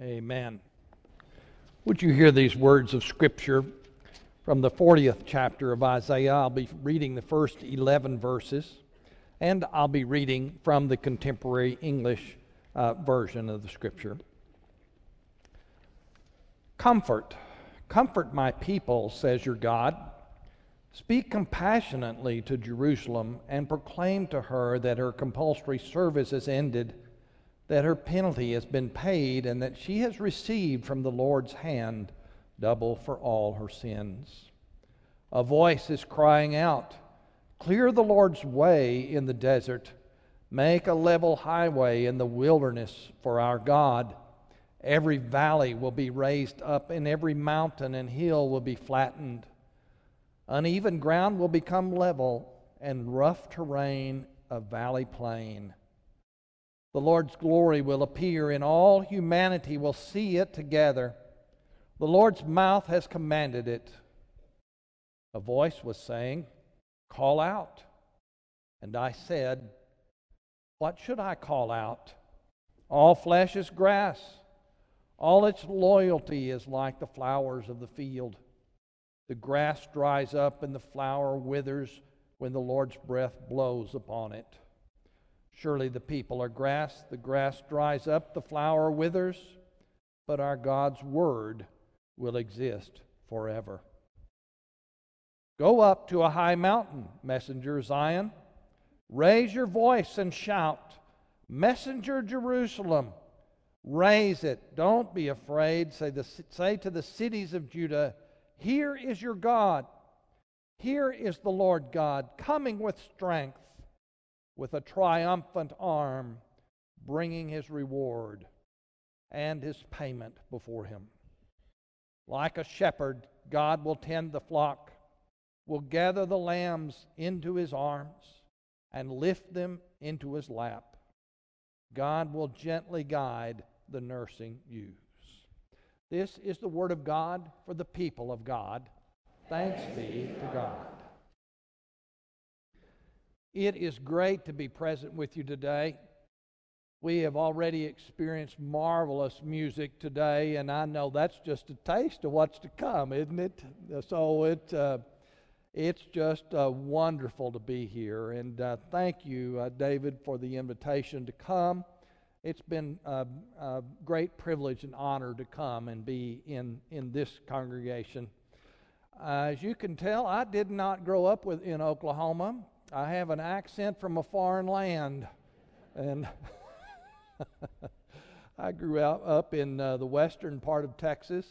Amen. Would you hear these words of Scripture from the 40th chapter of Isaiah? I'll be reading the first 11 verses, and I'll be reading from the contemporary English uh, version of the Scripture. Comfort, comfort my people, says your God. Speak compassionately to Jerusalem and proclaim to her that her compulsory service is ended that her penalty has been paid and that she has received from the Lord's hand double for all her sins. A voice is crying out, Clear the Lord's way in the desert, make a level highway in the wilderness for our God. Every valley will be raised up, and every mountain and hill will be flattened. Uneven ground will become level, and rough terrain a valley plain. The Lord's glory will appear, and all humanity will see it together. The Lord's mouth has commanded it. A voice was saying, Call out. And I said, What should I call out? All flesh is grass, all its loyalty is like the flowers of the field. The grass dries up and the flower withers when the Lord's breath blows upon it. Surely the people are grass, the grass dries up, the flower withers, but our God's word will exist forever. Go up to a high mountain, messenger Zion. Raise your voice and shout, Messenger Jerusalem, raise it. Don't be afraid. Say, the, say to the cities of Judah, Here is your God. Here is the Lord God, coming with strength with a triumphant arm, bringing his reward and his payment before him. Like a shepherd, God will tend the flock, will gather the lambs into his arms, and lift them into his lap. God will gently guide the nursing ewes. This is the word of God for the people of God. Thanks be to God. It is great to be present with you today. We have already experienced marvelous music today, and I know that's just a taste of what's to come, isn't it? So it, uh, it's just uh, wonderful to be here. And uh, thank you, uh, David, for the invitation to come. It's been a, a, great privilege and honor to come and be in, in this congregation. as you can tell, I did not grow up with, in Oklahoma. I have an accent from a foreign land. And I grew out, up in uh, the western part of Texas.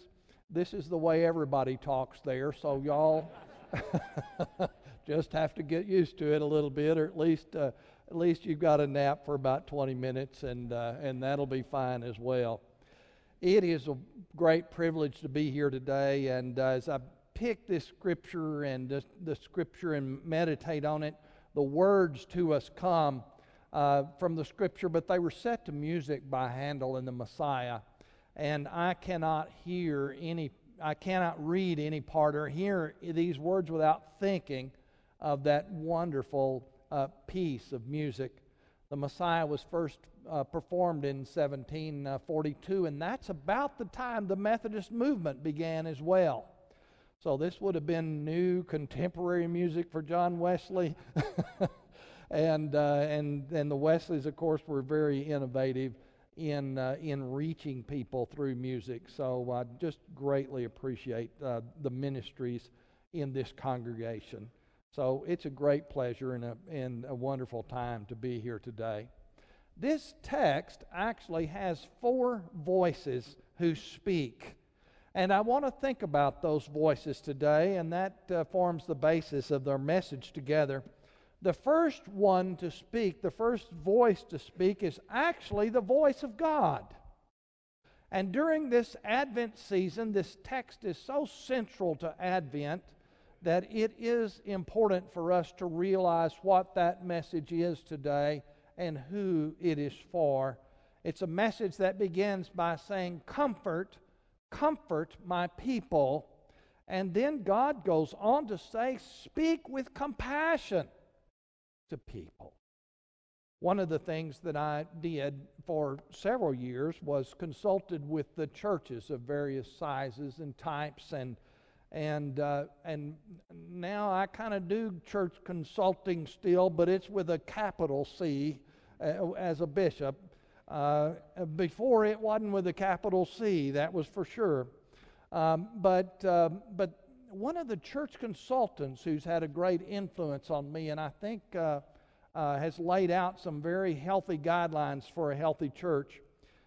This is the way everybody talks there, so y'all just have to get used to it a little bit, or at least uh, at least you've got a nap for about 20 minutes, and uh, and that'll be fine as well. It is a great privilege to be here today, and uh, as I pick this scripture and the scripture and meditate on it, the words to us come uh, from the scripture, but they were set to music by Handel and the Messiah. And I cannot hear any, I cannot read any part or hear these words without thinking of that wonderful uh, piece of music. The Messiah was first uh, performed in 1742, and that's about the time the Methodist movement began as well. So this would have been new contemporary music for John Wesley. and, uh, and, and the Wesleys, of course, were very innovative in, uh, in reaching people through music. So I just greatly appreciate uh, the ministries in this congregation. So it's a great pleasure and a, and a wonderful time to be here today. This text actually has four voices who speak and I want to think about those voices today, and that uh, forms the basis of their message together. The first one to speak, the first voice to speak, is actually the voice of God. And during this Advent season, this text is so central to Advent that it is important for us to realize what that message is today and who it is for. It's a message that begins by saying, Comfort comfort my people. And then God goes on to say, speak with compassion to people. One of the things that I did for several years was consulted with the churches of various sizes and types and and uh, and now I kind of do church consulting still, but it's with a capital C uh, as a bishop. Uh, before it wasn't with a capital C, that was for sure. Um, but um, but one of the church consultants who's had a great influence on me, and I think uh, uh, has laid out some very healthy guidelines for a healthy church,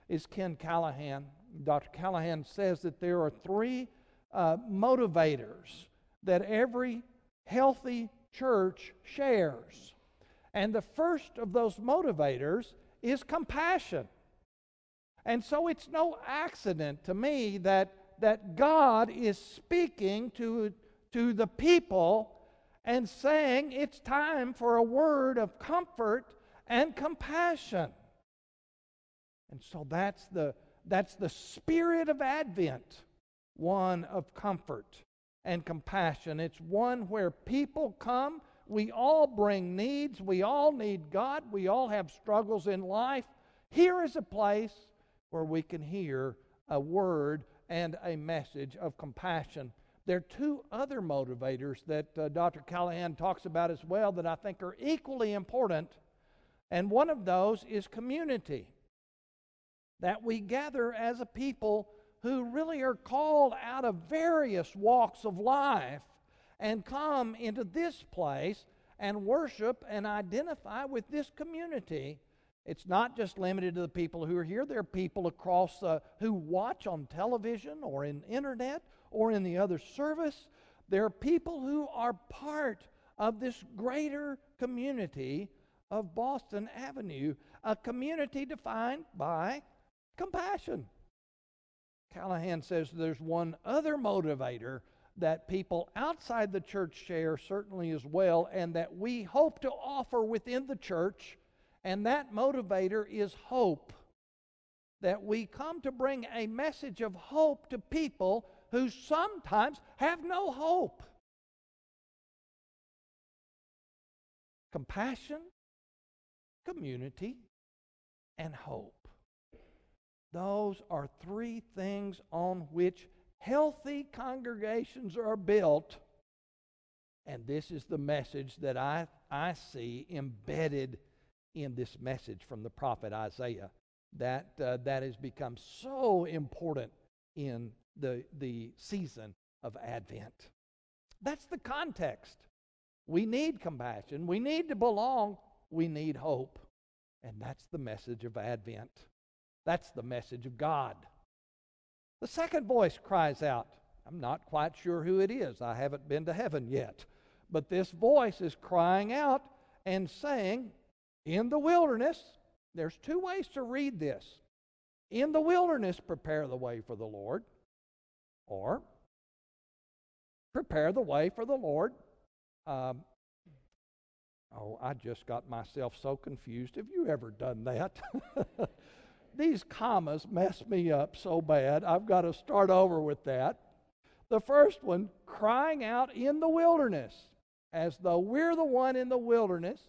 is Ken Callahan. Dr. Callahan says that there are three uh, motivators that every healthy church shares. And the first of those motivators is compassion. And so it's no accident to me that, that God is speaking to, to the people and saying it's time for a word of comfort and compassion. And so that's the, that's the spirit of Advent one of comfort and compassion. It's one where people come. We all bring needs. We all need God. We all have struggles in life. Here is a place where we can hear a word and a message of compassion. There are two other motivators that uh, Dr. Callahan talks about as well that I think are equally important. And one of those is community. That we gather as a people who really are called out of various walks of life and come into this place and worship and identify with this community. It's not just limited to the people who are here. There are people across uh, who watch on television or in internet or in the other service. There are people who are part of this greater community of Boston Avenue, a community defined by compassion. Callahan says there's one other motivator that people outside the church share, certainly as well, and that we hope to offer within the church, and that motivator is hope. That we come to bring a message of hope to people who sometimes have no hope. Compassion, community, and hope. Those are three things on which healthy congregations are built. And this is the message that I, I see embedded in this message from the prophet Isaiah that, uh, that has become so important in the, the season of Advent. That's the context. We need compassion. We need to belong. We need hope. And that's the message of Advent. That's the message of God. The second voice cries out. I'm not quite sure who it is. I haven't been to heaven yet. But this voice is crying out and saying, In the wilderness, there's two ways to read this. In the wilderness, prepare the way for the Lord, or prepare the way for the Lord. Um, oh, I just got myself so confused. Have you ever done that? these commas mess me up so bad. I've got to start over with that. The first one, crying out in the wilderness, as though we're the one in the wilderness,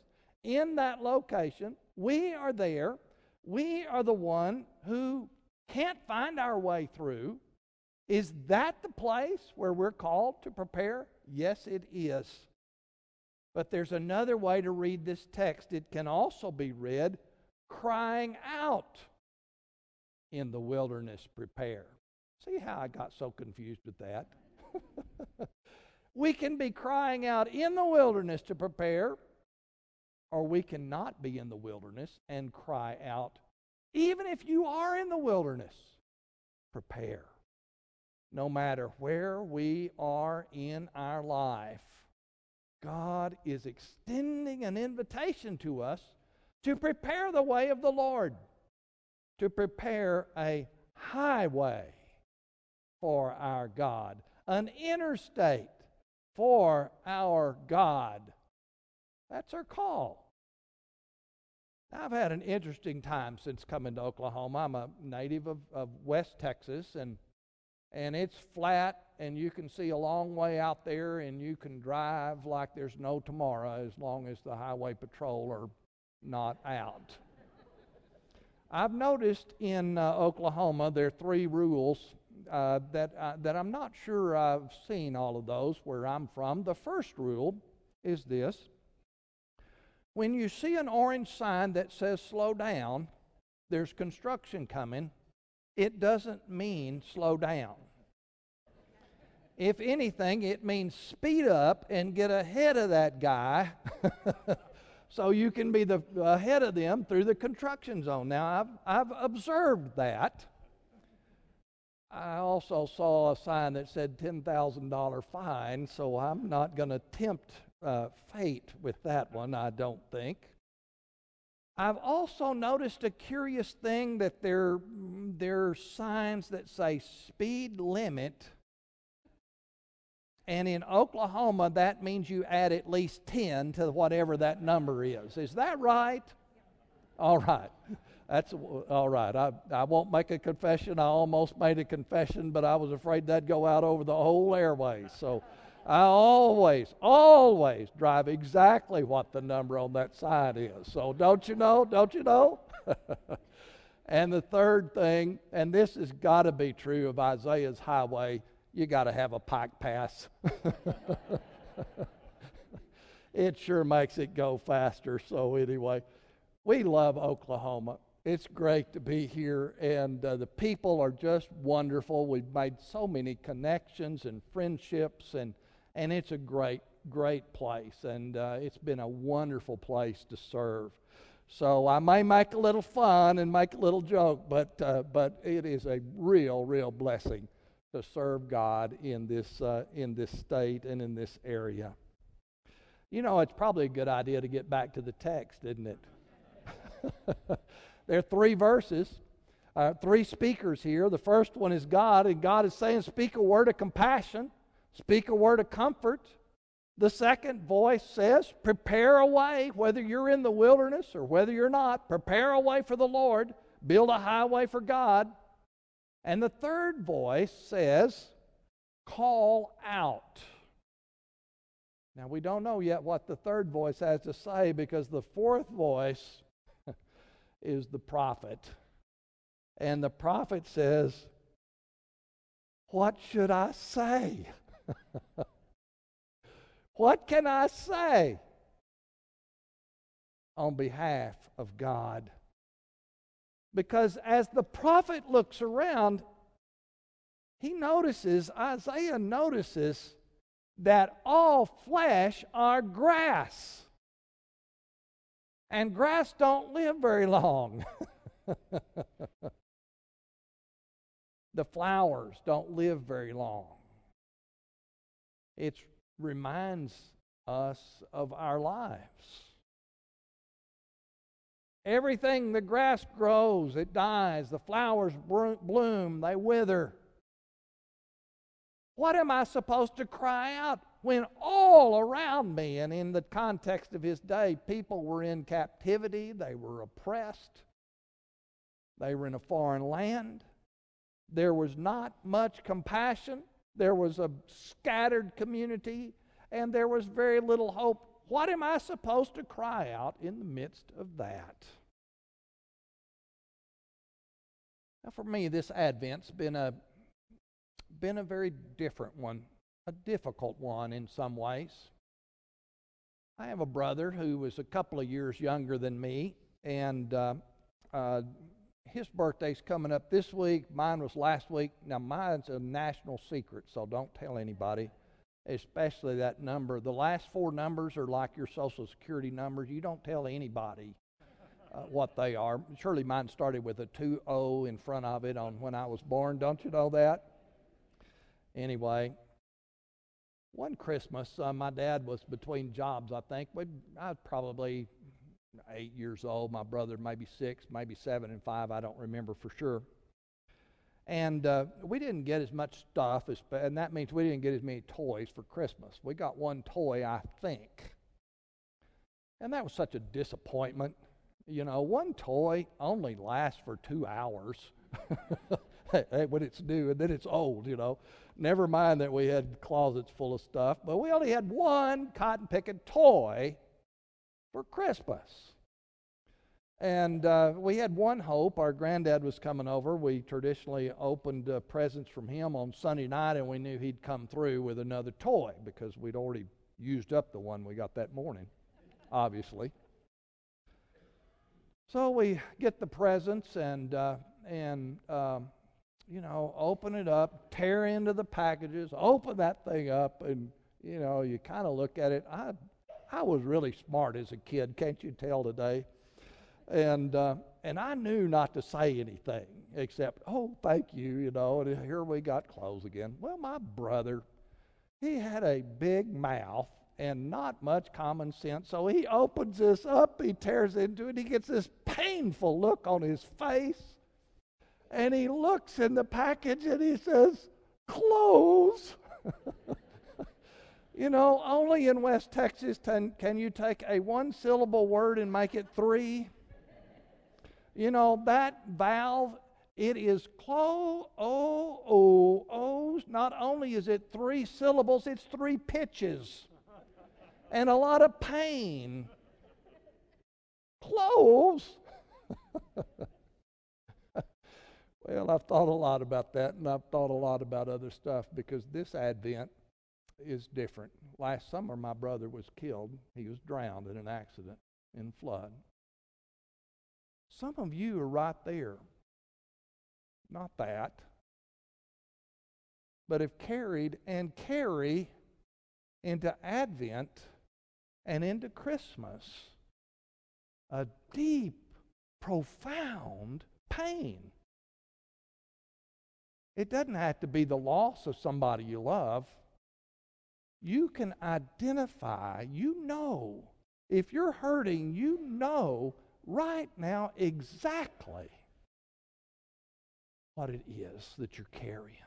in that location. We are there. We are the one who can't find our way through. Is that the place where we're called to prepare? Yes, it is. But there's another way to read this text. It can also be read crying out in the wilderness prepare. See how I got so confused with that? we can be crying out in the wilderness to prepare, or we cannot be in the wilderness and cry out, even if you are in the wilderness, prepare. No matter where we are in our life, God is extending an invitation to us to prepare the way of the Lord to prepare a highway for our God, an interstate for our God. That's our call. I've had an interesting time since coming to Oklahoma. I'm a native of, of West Texas, and and it's flat, and you can see a long way out there, and you can drive like there's no tomorrow as long as the highway patrol are not out. I've noticed in uh, Oklahoma there are three rules uh, that, uh, that I'm not sure I've seen all of those where I'm from. The first rule is this when you see an orange sign that says slow down, there's construction coming, it doesn't mean slow down. If anything, it means speed up and get ahead of that guy so you can be the, ahead of them through the construction zone. Now, I've, I've observed that. I also saw a sign that said $10,000 fine, so I'm not going to tempt uh, fate with that one, I don't think. I've also noticed a curious thing that there, there are signs that say speed limit. And in Oklahoma, that means you add at least 10 to whatever that number is. Is that right? All right. That's all right. I, I won't make a confession. I almost made a confession, but I was afraid that'd go out over the whole airways. So I always, always drive exactly what the number on that sign is. So don't you know? Don't you know? and the third thing, and this has got to be true of Isaiah's highway, you got to have a pike pass. it sure makes it go faster. So, anyway, we love Oklahoma. It's great to be here, and uh, the people are just wonderful. We've made so many connections and friendships, and and it's a great, great place, and uh, it's been a wonderful place to serve. So I may make a little fun and make a little joke, but uh, but it is a real, real blessing to serve God in this uh, in this state and in this area. You know, it's probably a good idea to get back to the text, isn't it? there are three verses, uh, three speakers here. The first one is God, and God is saying, "Speak a word of compassion." Speak a word of comfort. The second voice says, Prepare a way, whether you're in the wilderness or whether you're not, prepare a way for the Lord, build a highway for God. And the third voice says, Call out. Now, we don't know yet what the third voice has to say because the fourth voice is the prophet. And the prophet says, What should I say? what can I say on behalf of God? Because as the prophet looks around, he notices, Isaiah notices, that all flesh are grass. And grass don't live very long. the flowers don't live very long. It reminds us of our lives. Everything, the grass grows, it dies, the flowers bloom, they wither. What am I supposed to cry out when all around me, and in the context of his day, people were in captivity, they were oppressed, they were in a foreign land, there was not much compassion, there was a scattered community, and there was very little hope. What am I supposed to cry out in the midst of that? Now, for me, this Advent's been a been a very different one, a difficult one in some ways. I have a brother who was a couple of years younger than me, and uh, uh, his birthday's coming up this week. Mine was last week. Now, mine's a national secret, so don't tell anybody, especially that number. The last four numbers are like your Social Security numbers. You don't tell anybody uh, what they are. Surely mine started with a 2O in front of it on when I was born. Don't you know that? Anyway, one Christmas, uh, my dad was between jobs, I think. I was probably eight years old. My brother maybe six, maybe seven and five. I don't remember for sure. And uh, we didn't get as much stuff, as, and that means we didn't get as many toys for Christmas. We got one toy, I think. And that was such a disappointment. You know, one toy only lasts for two hours when it's new, and then it's old, you know. Never mind that we had closets full of stuff, but we only had one cotton picking toy for Christmas. And uh, we had one hope. Our granddad was coming over. We traditionally opened uh, presents from him on Sunday night, and we knew he'd come through with another toy because we'd already used up the one we got that morning, obviously. So we get the presents and uh, and um, you know open it up, tear into the packages, open that thing up, and you know you kind of look at it. I I was really smart as a kid, can't you tell today? And, uh, and I knew not to say anything except, oh, thank you, you know, and here we got clothes again. Well, my brother, he had a big mouth and not much common sense. So he opens this up, he tears into it, he gets this painful look on his face. And he looks in the package and he says, Clothes. you know, only in West Texas can, can you take a one syllable word and make it three. You know, that valve, it is clo o o o's. Not only is it three syllables, it's three pitches. and a lot of pain. Clothes. well, I've thought a lot about that, and I've thought a lot about other stuff because this Advent is different. Last summer, my brother was killed. He was drowned in an accident in flood. Some of you are right there. Not that. But have carried and carry into Advent and into Christmas a deep, profound pain. It doesn't have to be the loss of somebody you love. You can identify, you know, if you're hurting, you know right now exactly what it is that you're carrying.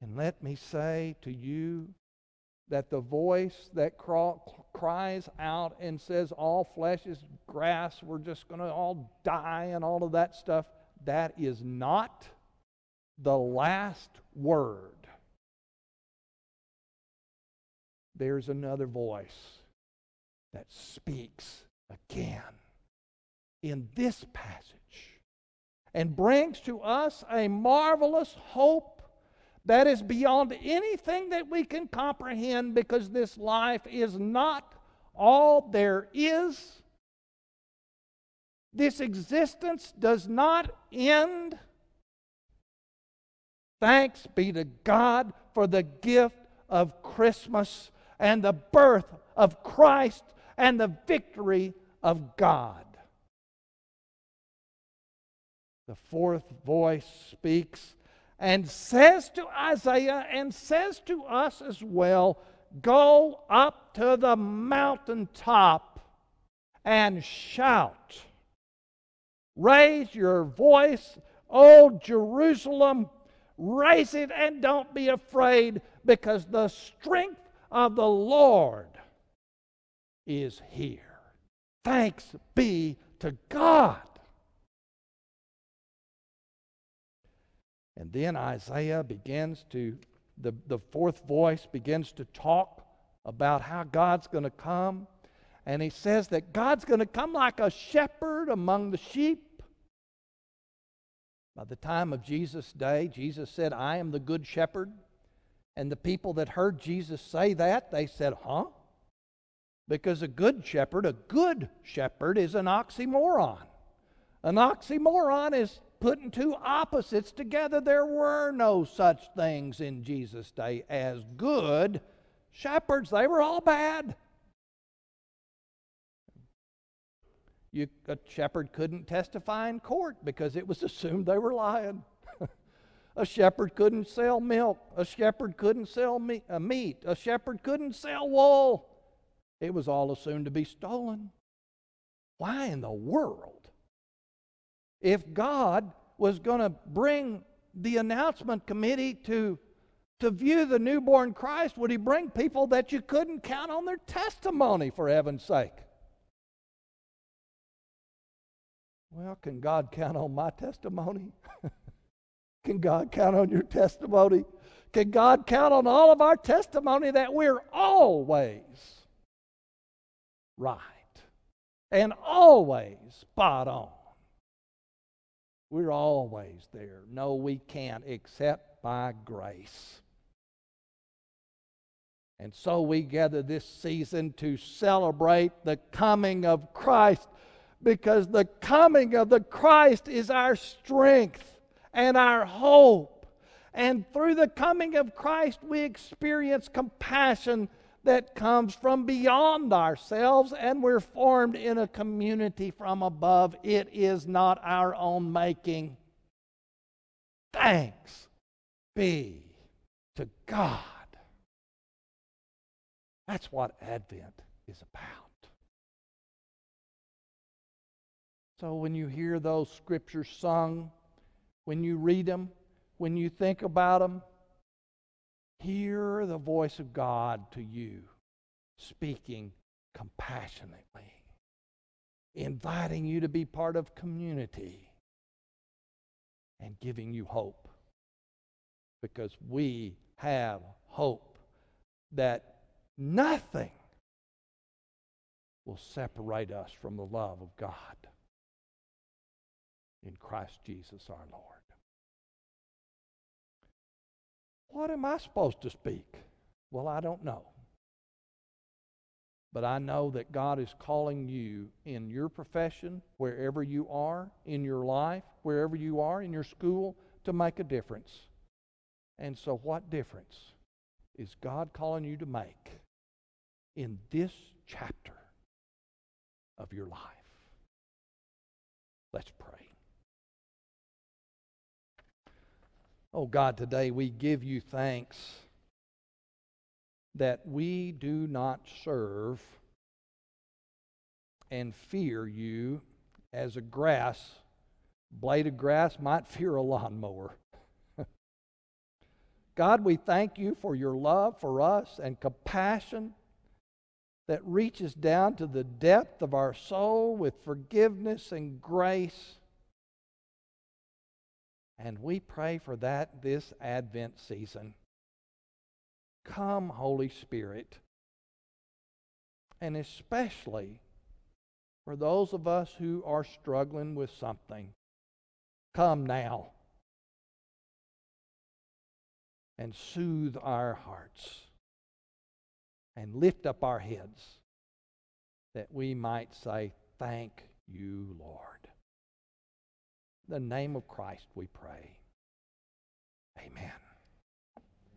And let me say to you that the voice that cries out and says, All flesh is grass, we're just going to all die, and all of that stuff, that is not the last word. There's another voice that speaks again in this passage and brings to us a marvelous hope that is beyond anything that we can comprehend because this life is not all there is. This existence does not end. Thanks be to God for the gift of Christmas and the birth of Christ and the victory of God. The fourth voice speaks and says to Isaiah and says to us as well Go up to the mountaintop and shout. Raise your voice, O Jerusalem. Raise it and don't be afraid because the strength of the Lord is here. Thanks be to God. And then Isaiah begins to, the, the fourth voice begins to talk about how God's going to come. And he says that God's going to come like a shepherd among the sheep. By the time of Jesus' day, Jesus said, I am the good shepherd. And the people that heard Jesus say that, they said, Huh? Because a good shepherd, a good shepherd, is an oxymoron. An oxymoron is putting two opposites together. There were no such things in Jesus' day as good shepherds, they were all bad. You, a shepherd couldn't testify in court because it was assumed they were lying. a shepherd couldn't sell milk. A shepherd couldn't sell uh, meat. A shepherd couldn't sell wool. It was all assumed to be stolen. Why in the world? If God was going to bring the announcement committee to, to view the newborn Christ, would he bring people that you couldn't count on their testimony, for heaven's sake? Well, can God count on my testimony? can God count on your testimony? Can God count on all of our testimony that we're always right. and always spot on. We're always there. No, we can't except by grace. And so we gather this season to celebrate the coming of Christ because the coming of the Christ is our strength and our hope. And through the coming of Christ, we experience compassion that comes from beyond ourselves, and we're formed in a community from above. It is not our own making. Thanks be to God. That's what Advent is about. So when you hear those scriptures sung, when you read them, when you think about them, hear the voice of God to you speaking compassionately, inviting you to be part of community, and giving you hope. Because we have hope that nothing will separate us from the love of God in Christ Jesus our Lord. What am I supposed to speak? Well, I don't know. But I know that God is calling you in your profession, wherever you are, in your life, wherever you are, in your school, to make a difference. And so, what difference is God calling you to make in this chapter of your life? Let's pray. Oh God, today we give you thanks that we do not serve and fear you as a grass, blade of grass might fear a lawnmower. God, we thank you for your love for us and compassion that reaches down to the depth of our soul with forgiveness and grace. And we pray for that this Advent season. Come, Holy Spirit. And especially for those of us who are struggling with something, come now and soothe our hearts and lift up our heads that we might say, Thank you, Lord the name of Christ we pray. Amen.